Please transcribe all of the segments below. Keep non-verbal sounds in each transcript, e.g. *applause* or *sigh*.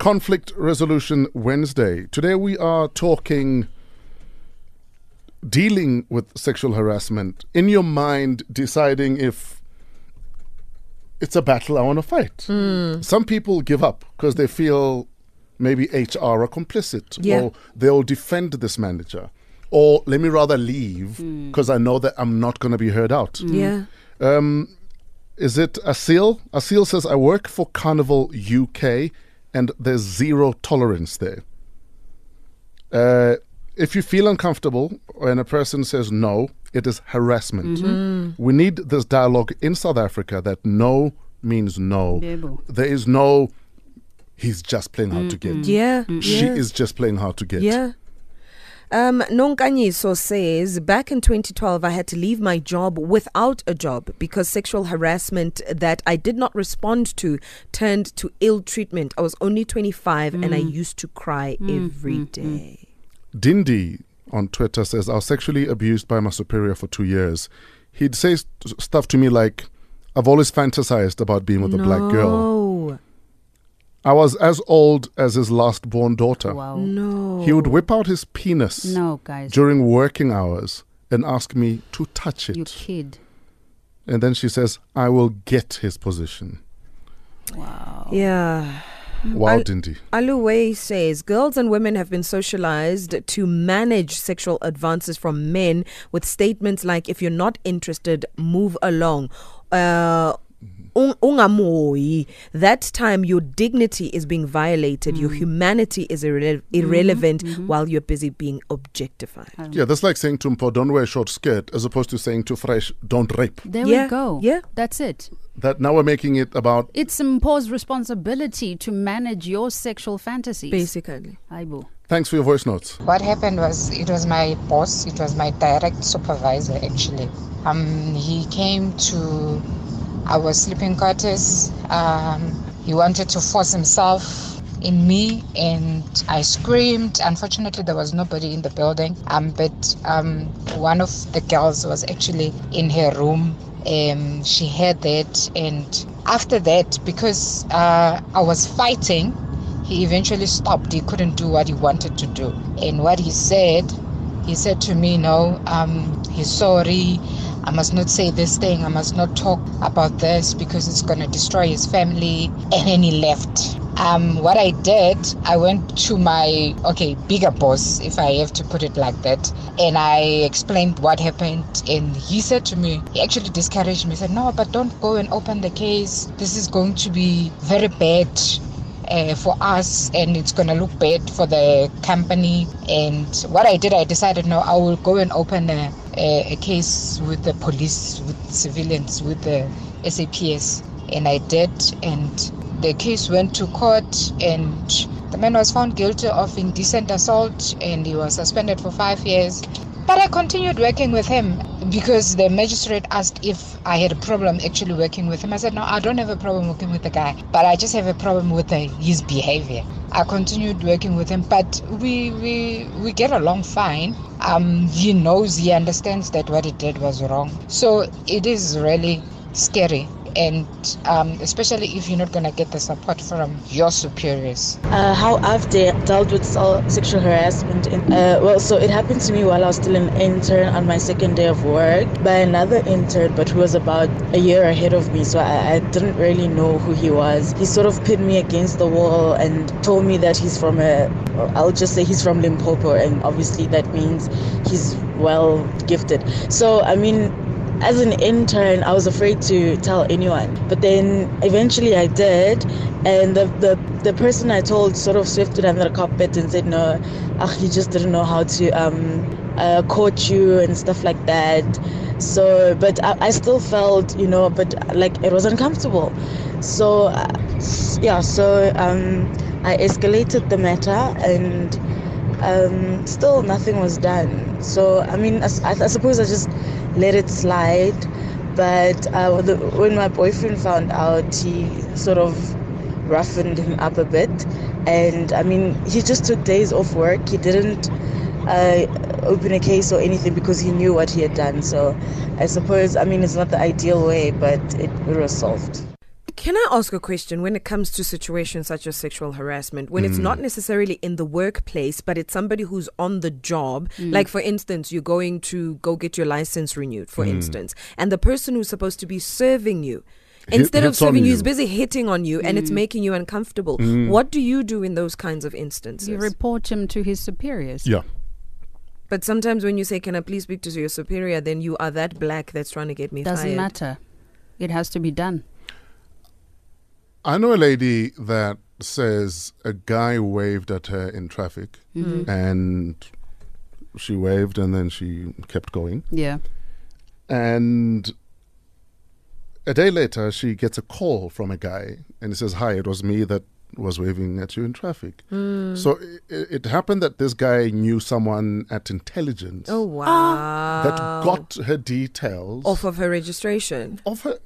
Conflict Resolution Wednesday. Today we are talking dealing with sexual harassment. In your mind, deciding if it's a battle I want to fight. Hmm. Some people give up because they feel maybe HR are complicit Yeah. or they'll defend this manager. Or let me rather leave hmm. because I know that I'm not going to be heard out. Hmm. Yeah. Um, is it Asil? Asil says, I work for Carnival UK and there's zero tolerance there. Uh, if you feel uncomfortable when a person says no, it is harassment. We need this dialogue in South Africa that no means no. Yebo. There is no, he's just playing hard to get. Yeah. She yeah. is just playing hard to get. Yeah. Um, Nonkanyiso says, back in 2012, I had to leave my job without a job because sexual harassment that I did not respond to turned to ill treatment. I was only 25 and I mm. used to cry mm, every mm, day. Dindi on Twitter says, I was sexually abused by my superior for two years. He'd say st- stuff to me like, I've always fantasized about being with a black girl. No. I was as old as his last born daughter. Wow. No. He would whip out his penis No, guys. during working hours and ask me to touch it. You it. kid. And then she says, I will get his position. Wow. Yeah. Wow, I- Dindy. Aluway says girls and women have been socialized to manage sexual advances from men with statements like if you're not interested move along uh un- ungamoyi that time your dignity is being violated your mm. humanity is irrele- mm-hmm. irrelevant mm-hmm. while you're busy being objectified um. Yeah, that's like saying to Mpo, don't wear a short skirt, as opposed to saying to Fresh, don't rape. There Yeah, we go. yeah. That's it. That now we're making it about It's imposed responsibility to manage your sexual fantasies. basically Aibo. thanks for your voice notes. What happened was it was my boss, it was my direct supervisor actually. Um, he came to our sleeping quarters. Um, he wanted to force himself in me and I screamed. Unfortunately, there was nobody in the building. Um, but um, one of the girls was actually in her room. Um, she heard that, and after that, because uh, I was fighting, he eventually stopped. He couldn't do what he wanted to do. And what he said, he said to me, No, um, he's sorry. I must not say this thing. I must not talk about this because it's going to destroy his family. And then he left. Um, what I did, I went to my, okay, bigger boss, if I have to put it like that. And I explained what happened. And he said to me, he actually discouraged me. Said, No, but don't go and open the case. This is going to be very bad uh, for us and it's going to look bad for the company. And what I did, I decided no, I will go and open a, a, a case with the police, with civilians, with the SAPS. And I did. And the case went to court and the man was found guilty of indecent assault and he was suspended for five years. But I continued working with him because the magistrate asked if I had a problem actually working with him. I said, No, I don't have a problem working with the guy, but I just have a problem with the, his behavior. I continued working with him, but we, we, we get along fine. Um, he knows, he understands that what he did was wrong. So it is really scary. And um, especially if you're not going to get the support from your superiors. uh, how I've de- dealt with se- sexual harassment. In, uh, well, so it happened to me while I was still an intern on my second day of work by another intern, but who was about a year ahead of me. So I, I didn't really know who he was. He sort of pinned me against the wall and told me that he's from a, I'll just say he's from Limpopo, and obviously that means he's well gifted. So, I mean, as an intern, I was afraid to tell anyone. But then eventually I did. And the, the, the person I told sort of swept under the carpet and said, no, ach, he just didn't know how to um, uh, coach you and stuff like that. So, but I, I still felt, you know, but like it was uncomfortable. So, uh, yeah, so um, I escalated the matter and um, still nothing was done. So I mean, I, I suppose I just let it slide. But uh, the, when my boyfriend found out, he sort of roughened him up a bit. And I mean, he just took days off work. He didn't uh, open a case or anything because he knew what he had done. So I suppose, I mean, it's not the ideal way, but it, it was solved. Can I ask a question when it comes to situations such as sexual harassment, when it's not mm. necessarily in the workplace, but it's somebody who's on the job? Mm. Like, for instance, you're going to go get your license renewed, for mm. instance, and the person who's supposed to be serving you. Hit- Instead of serving you, you. is busy hitting on you, and it's making you uncomfortable. What do you do in those kinds of instances? You report him to his superiors. Yeah. but sometimes when you say, "Can I please speak to your superior?" then you are that black that's trying to get me fired. Doesn't fired. matter. It has to be done. I know a lady that says a guy waved at her in traffic mm-hmm. and she waved and then she kept going. Yeah. And a day later, she gets a call from a guy and he says, Hi, it was me that was waving at you in traffic. Mm. So it, it happened that this guy knew someone at intelligence Oh ah. wow! that got her details off of her registration. Off her.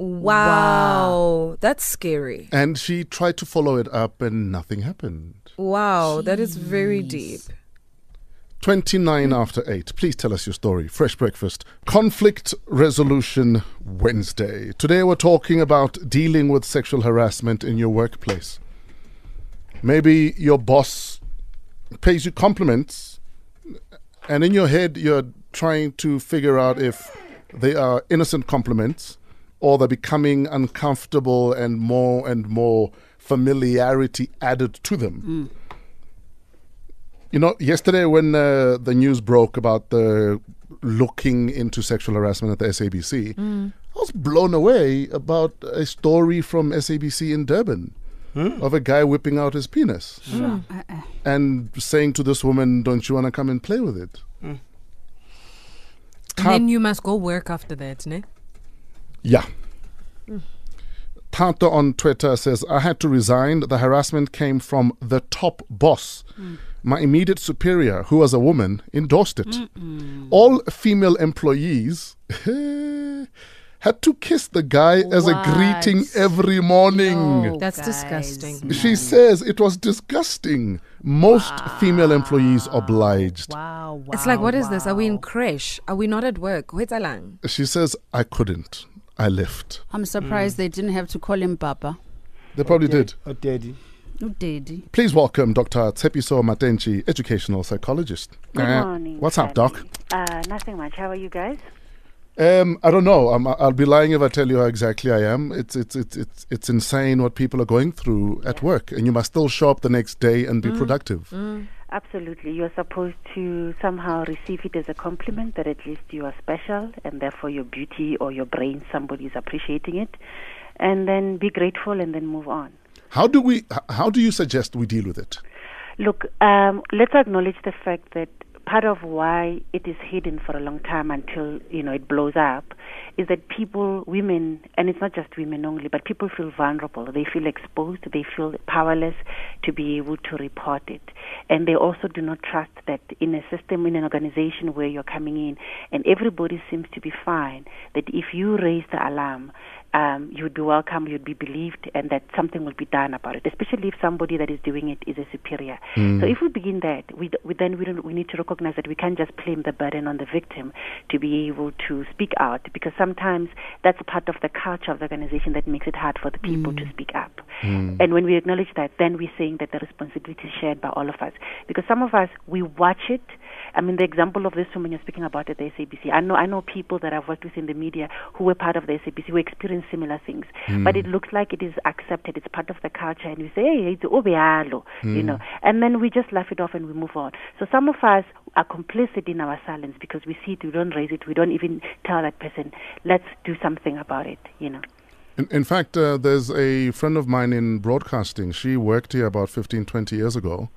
Wow, that's scary. And she tried to follow it up and nothing happened. Wow, that is very deep. 29 after 8. Please tell us your story. Fresh Breakfast. Conflict Resolution Wednesday. Today we're talking about dealing with sexual harassment in your workplace. Maybe your boss pays you compliments, and in your head you're trying to figure out if they are innocent compliments or they're becoming uncomfortable and more and more familiarity added to them. You know, yesterday when uh, the news broke about the looking into sexual harassment at the SABC, I was blown away about a story from SABC in Durban of a guy whipping out his penis Uh, uh, and saying to this woman, "Don't you want to come and play with it?" And then you must go work after that, ne? Yeah. Tata on Twitter says, I had to resign. The harassment came from the top boss. My immediate superior, who was a woman, endorsed it. All female employees *laughs* had to kiss the guy as a greeting every morning. no, That's guys, disgusting. She says it was disgusting. Most female employees obliged. Wow, wow. It's like, what is this? Are we in wow. crash? Are we not at work? Wait a lang. She says, I couldn't. I left. I'm surprised they didn't have to call him Papa. They probably did. Oh, daddy. No, Daddy. Please welcome Dr. Tshepiso Matentjie, educational psychologist. Good Uh, morning. What's up, Doc? Uh, nothing much. How are you guys? Um, I don't know. I'm, I'll be lying if I tell you how exactly I am. It's it's it's it's it's insane what people are going through at work, and you must still show up the next day and be productive. Absolutely. You're supposed to somehow receive it as a compliment that at least you are special and therefore your beauty or your brain, somebody is appreciating it. And then be grateful and then move on. How do we? How do you suggest we deal with it? Look, um, let's acknowledge the fact that part of why it is hidden for a long time until you know it blows up is that people, women, and it's not just women only, but people feel vulnerable. They feel exposed. They feel powerless to be able to report it, and they also do not trust that in a system, in an organization where you're coming in, and everybody seems to be fine. That if you raise the alarm, um, you would be welcome, you'd be believed, and that something will be done about it. Especially if somebody that is doing it is a superior. Hmm. So if we begin that, we, d- we then we, don't, we need to recognize that we can't just blame the burden on the victim to be able to speak out, because sometimes that's part of the culture of the organization that makes it hard for the people to hmm. speak up. Hmm. And when we acknowledge that, then we're saying that the responsibility is shared by all of us, because some of us we watch it. I mean, the example of this woman you're speaking about at the SABC. I know, I know people that I've worked with in the media who were part of the SABC who experienced similar things. But it looks like it is accepted. It's part of the culture, and we say, "Hey, it's obialo," you know, and then we just laugh it off and we move on. So some of us are complicit in our silence because we see it, we don't raise it, we don't even tell that person, "Let's do something about it," you know. In, in fact, uh, there's a friend of mine in broadcasting. She worked here about 15, 20 years ago.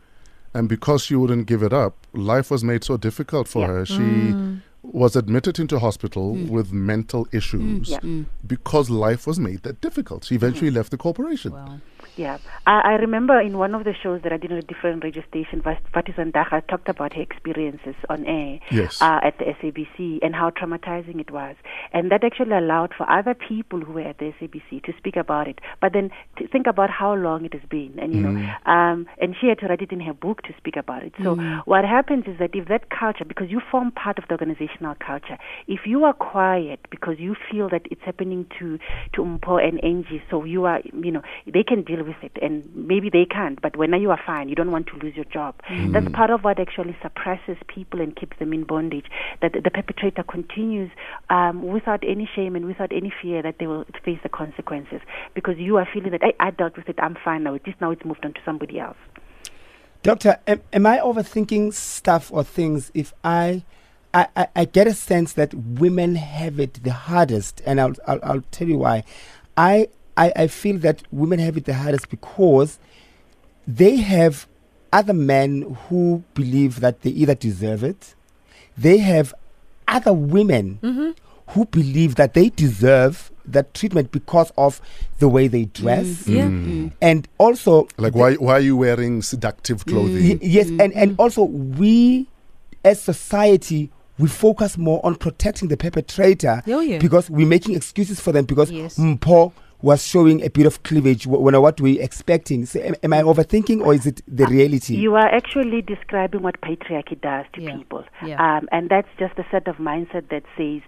And because she wouldn't give it up, life was made so difficult for Yeah. her. She mm. was admitted into hospital mm. with mental issues mm. Yeah. because life was made that difficult. She eventually left the corporation. Well, Yeah, I, I remember in one of the shows that I did on a different radio station, Vas- Vati talked about her experiences on air Yes. uh, at the SABC and how traumatizing it was. And that actually allowed for other people who were at the SABC to speak about it. But then to think about how long it has been. And, you know, um, and she had to write it in her book to speak about it. So what happens is that if that culture, because you form part of the organizational culture, if you are quiet because you feel that it's happening to, to Umpo and Angie, so you are, you know, they can deal with it and maybe they can't, but when you are fine, you don't want to lose your job. That's part of what actually suppresses people and keeps them in bondage, that the perpetrator continues um, without any shame and without any fear that they will face the consequences because you are feeling that, hey, I dealt with it, I'm fine now, just now it's moved on to somebody else. Doctor, am, am I overthinking stuff or things if I, I, I, I get a sense that women have it the hardest, and I'll, I'll, I'll tell you why. I, I, I feel that women have it the hardest because they have other men who believe that they either deserve it, they have other women mm-hmm. who believe that they deserve that treatment because of the way they dress. Yeah. Mm. Mm. And also, Like, why, why are you wearing seductive clothing? Y- yes, and, and mm-hmm. also we as society we focus more on protecting the perpetrator Oh, yeah. because we're making excuses for them because Yes. Mpo was showing a bit of cleavage wh- when what we're expecting. So am, am I overthinking or is it the reality? You are actually describing what patriarchy does to Yeah. people. Yeah. Um, and that's just a set of mindset that says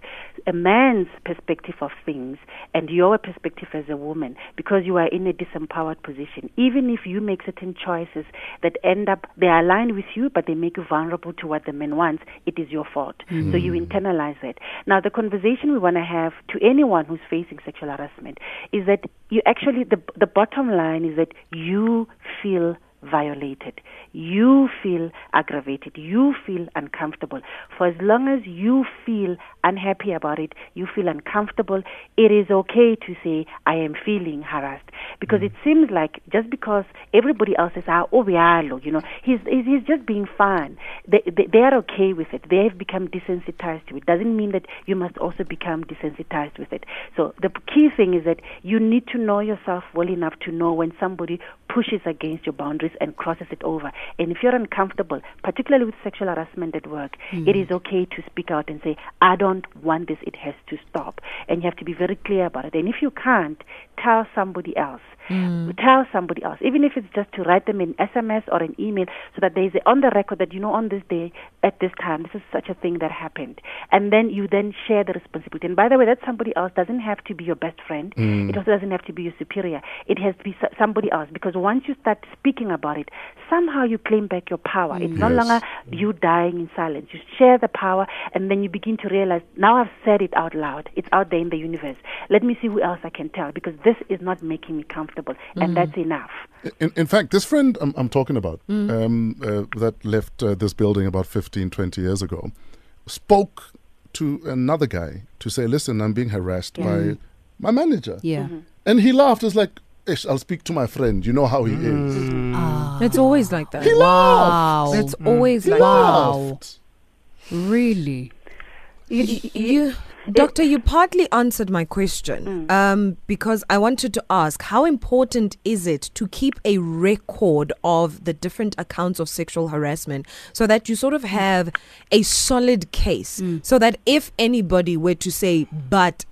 a man's perspective of things and your perspective as a woman, because you are in a disempowered position, even if you make certain choices that end up, they are aligned with you, but they make you vulnerable to what the man wants, it is your fault. So you internalize it. Now, the conversation we want to have to anyone who's facing sexual harassment is that you actually, the, the bottom line is that you feel violated. You feel aggravated. You feel uncomfortable. For as long as you feel unhappy about it, you feel uncomfortable, it is okay to say, I am feeling harassed. Because it seems like just because everybody else is, ah, oh, you know, he's, he's, he's just being fun. They, they, they are okay with it. They have become desensitized to it. Doesn't mean that you must also become desensitized with it. So the key thing is that you need to know yourself well enough to know when somebody pushes against your boundaries and crosses it over. And if you're uncomfortable, particularly with sexual harassment at work, it hmm. is okay to speak out and say, I don't want this, it has to stop. And you have to be very clear about it. And if you can't, tell somebody else. Hmm. Tell somebody else, even if it's just to write them an SMS or an email, so that there is a, on the record that you know on this day at this time this is such a thing that happened, and then you then share the responsibility. And by the way, that somebody else doesn't have to be your best friend. Mm. It also doesn't have to be your superior. It has to be somebody else because once you start speaking about it, somehow you claim back your power. It's no Yes. longer you dying in silence. You share the power, and then you begin to realize now I've said it out loud. It's out there in the universe. Let me see who else I can tell because this is not making me comfortable, and mm. that's enough. In, in fact, this friend I'm, I'm talking about um, uh, that left uh, this building about 15, 20 years ago spoke to another guy to say, Listen, I'm being harassed by my manager. Yeah. And he laughed. It's like, Ish, I'll speak to my friend. You know how he is. Ah. It's always like that. He Wow. It's always He like Wow. laughed. Really? You, you, *laughs* Doctor, you partly answered my question mm. um, because I wanted to ask how important is it to keep a record of the different accounts of sexual harassment so that you sort of mm. have a solid case mm. so that if anybody were to say, but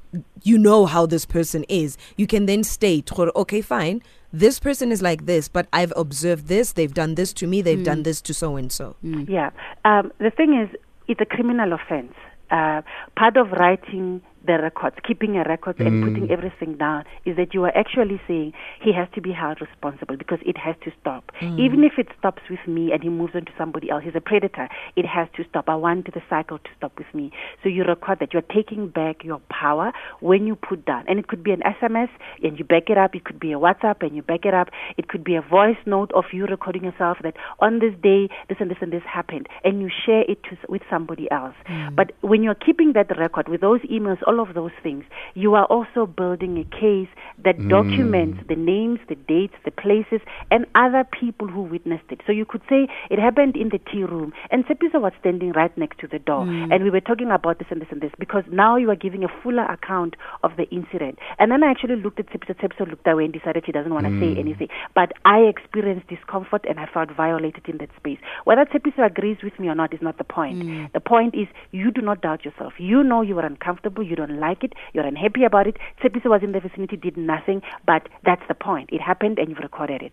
you know how this person is, you can then state, okay, fine. This person is like this, but I've observed this. They've done this to me. They've done this to so and so. Yeah. Um, the thing is, it's a criminal offense. Uh, part of writing the records, keeping a record and putting mm. everything down, is that you are actually saying he has to be held responsible because it has to stop. Mm. Even if it stops with me and he moves on to somebody else, he's a predator. It has to stop. I want the cycle to stop with me. So you record that you're taking back your power when you put down, and it could be an SMS and you back it up. It could be a WhatsApp and you back it up. It could be a voice note of you recording yourself that on this day this and this and this happened, and you share it to, with somebody else. Mm. But when you're keeping that record with those emails, all all of those things, you are also building a case that mm. documents the names, the dates, the places, and other people who witnessed it. So you could say it happened in the tea room, and Sepiso was standing right next to the door, mm. and we were talking about this and this and this because now you are giving a fuller account of the incident. And then I actually looked at Sepiso. Sepiso looked away and decided she doesn't want to say mm. anything. But I experienced discomfort and I felt violated in that space. Whether Sepiso agrees with me or not is not the point. The point is you do not doubt yourself. You know you are uncomfortable, you don't like it, you're unhappy about it. Sepiso was in the vicinity, did nothing, but that's the point. It happened and you've recorded it.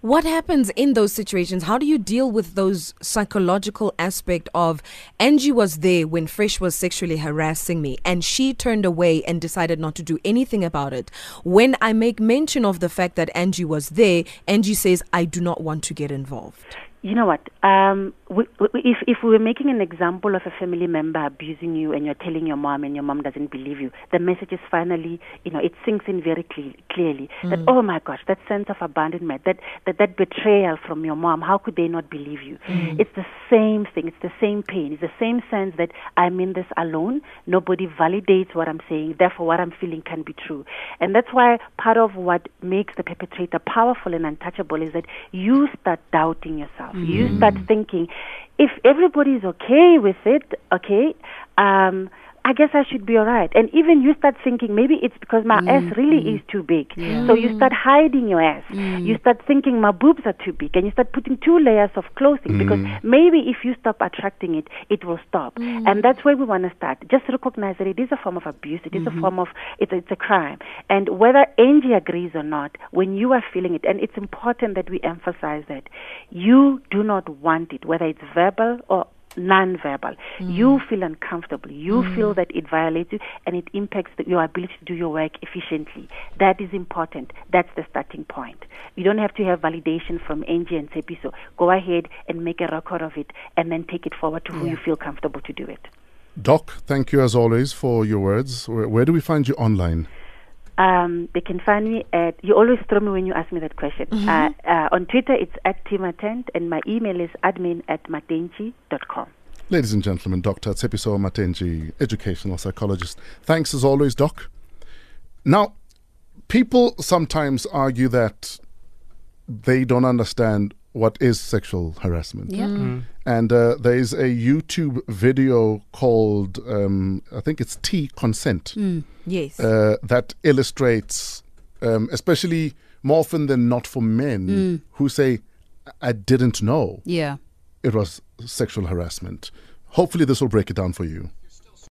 What happens in those situations? How do you deal with those psychological aspect of Angie was there when Fresh was sexually harassing me and she turned away and decided not to do anything about it. When I make mention of the fact that Angie was there, Angie says I do not want to get involved. You know what? Um, we, we, if if we're making an example of a family member abusing you, and you're telling your mom, and your mom doesn't believe you, the message is finally, you know, it sinks in very cle- clearly that oh my gosh, that sense of abandonment, that that that betrayal from your mom, how could they not believe you? It's the same thing. It's the same pain. It's the same sense that I'm in this alone. Nobody validates what I'm saying. Therefore, what I'm feeling can be true, and that's why part of what makes the perpetrator powerful and untouchable is that you start doubting yourself. You start thinking, if everybody's okay with it, okay, um, I guess I should be all right. And even you start thinking, maybe it's because my ass mm, really mm. is too big. So you start mm. hiding your ass. You start thinking my boobs are too big. And you start putting two layers of clothing because maybe if you stop attracting it, it will stop. And that's where we want to start. Just recognize that it is a form of abuse. It is a mm-hmm. form of, it's a, it's a crime. And whether Angie agrees or not, when you are feeling it, and it's important that we emphasize that you do not want it, whether it's verbal or non-verbal. Mm. You feel uncomfortable. You mm. feel that it violates you and it impacts the, your ability to do your work efficiently. That is important. That's the starting point. You don't have to have validation from Angie and Sepiso. Go ahead and make a record of it and then take it forward to who you feel comfortable to do it. Doc, thank you as always for your words. Where, where do we find you online? Um, they can find me at. You always throw me when you ask me that question. Uh, uh, on Twitter, it's at timatent, and my email is admin at matenji.com. Ladies and gentlemen, Dr. Tshepiso Matentjie, educational psychologist. Thanks as always, Doc. Now, people sometimes argue that they don't understand what is sexual harassment. Yeah. And uh, there is a YouTube video called, um, I think it's Tea Consent, Yes. uh, that illustrates, um, especially more often than not for men who say, I didn't know Yeah. it was sexual harassment. Hopefully, this will break it down for you.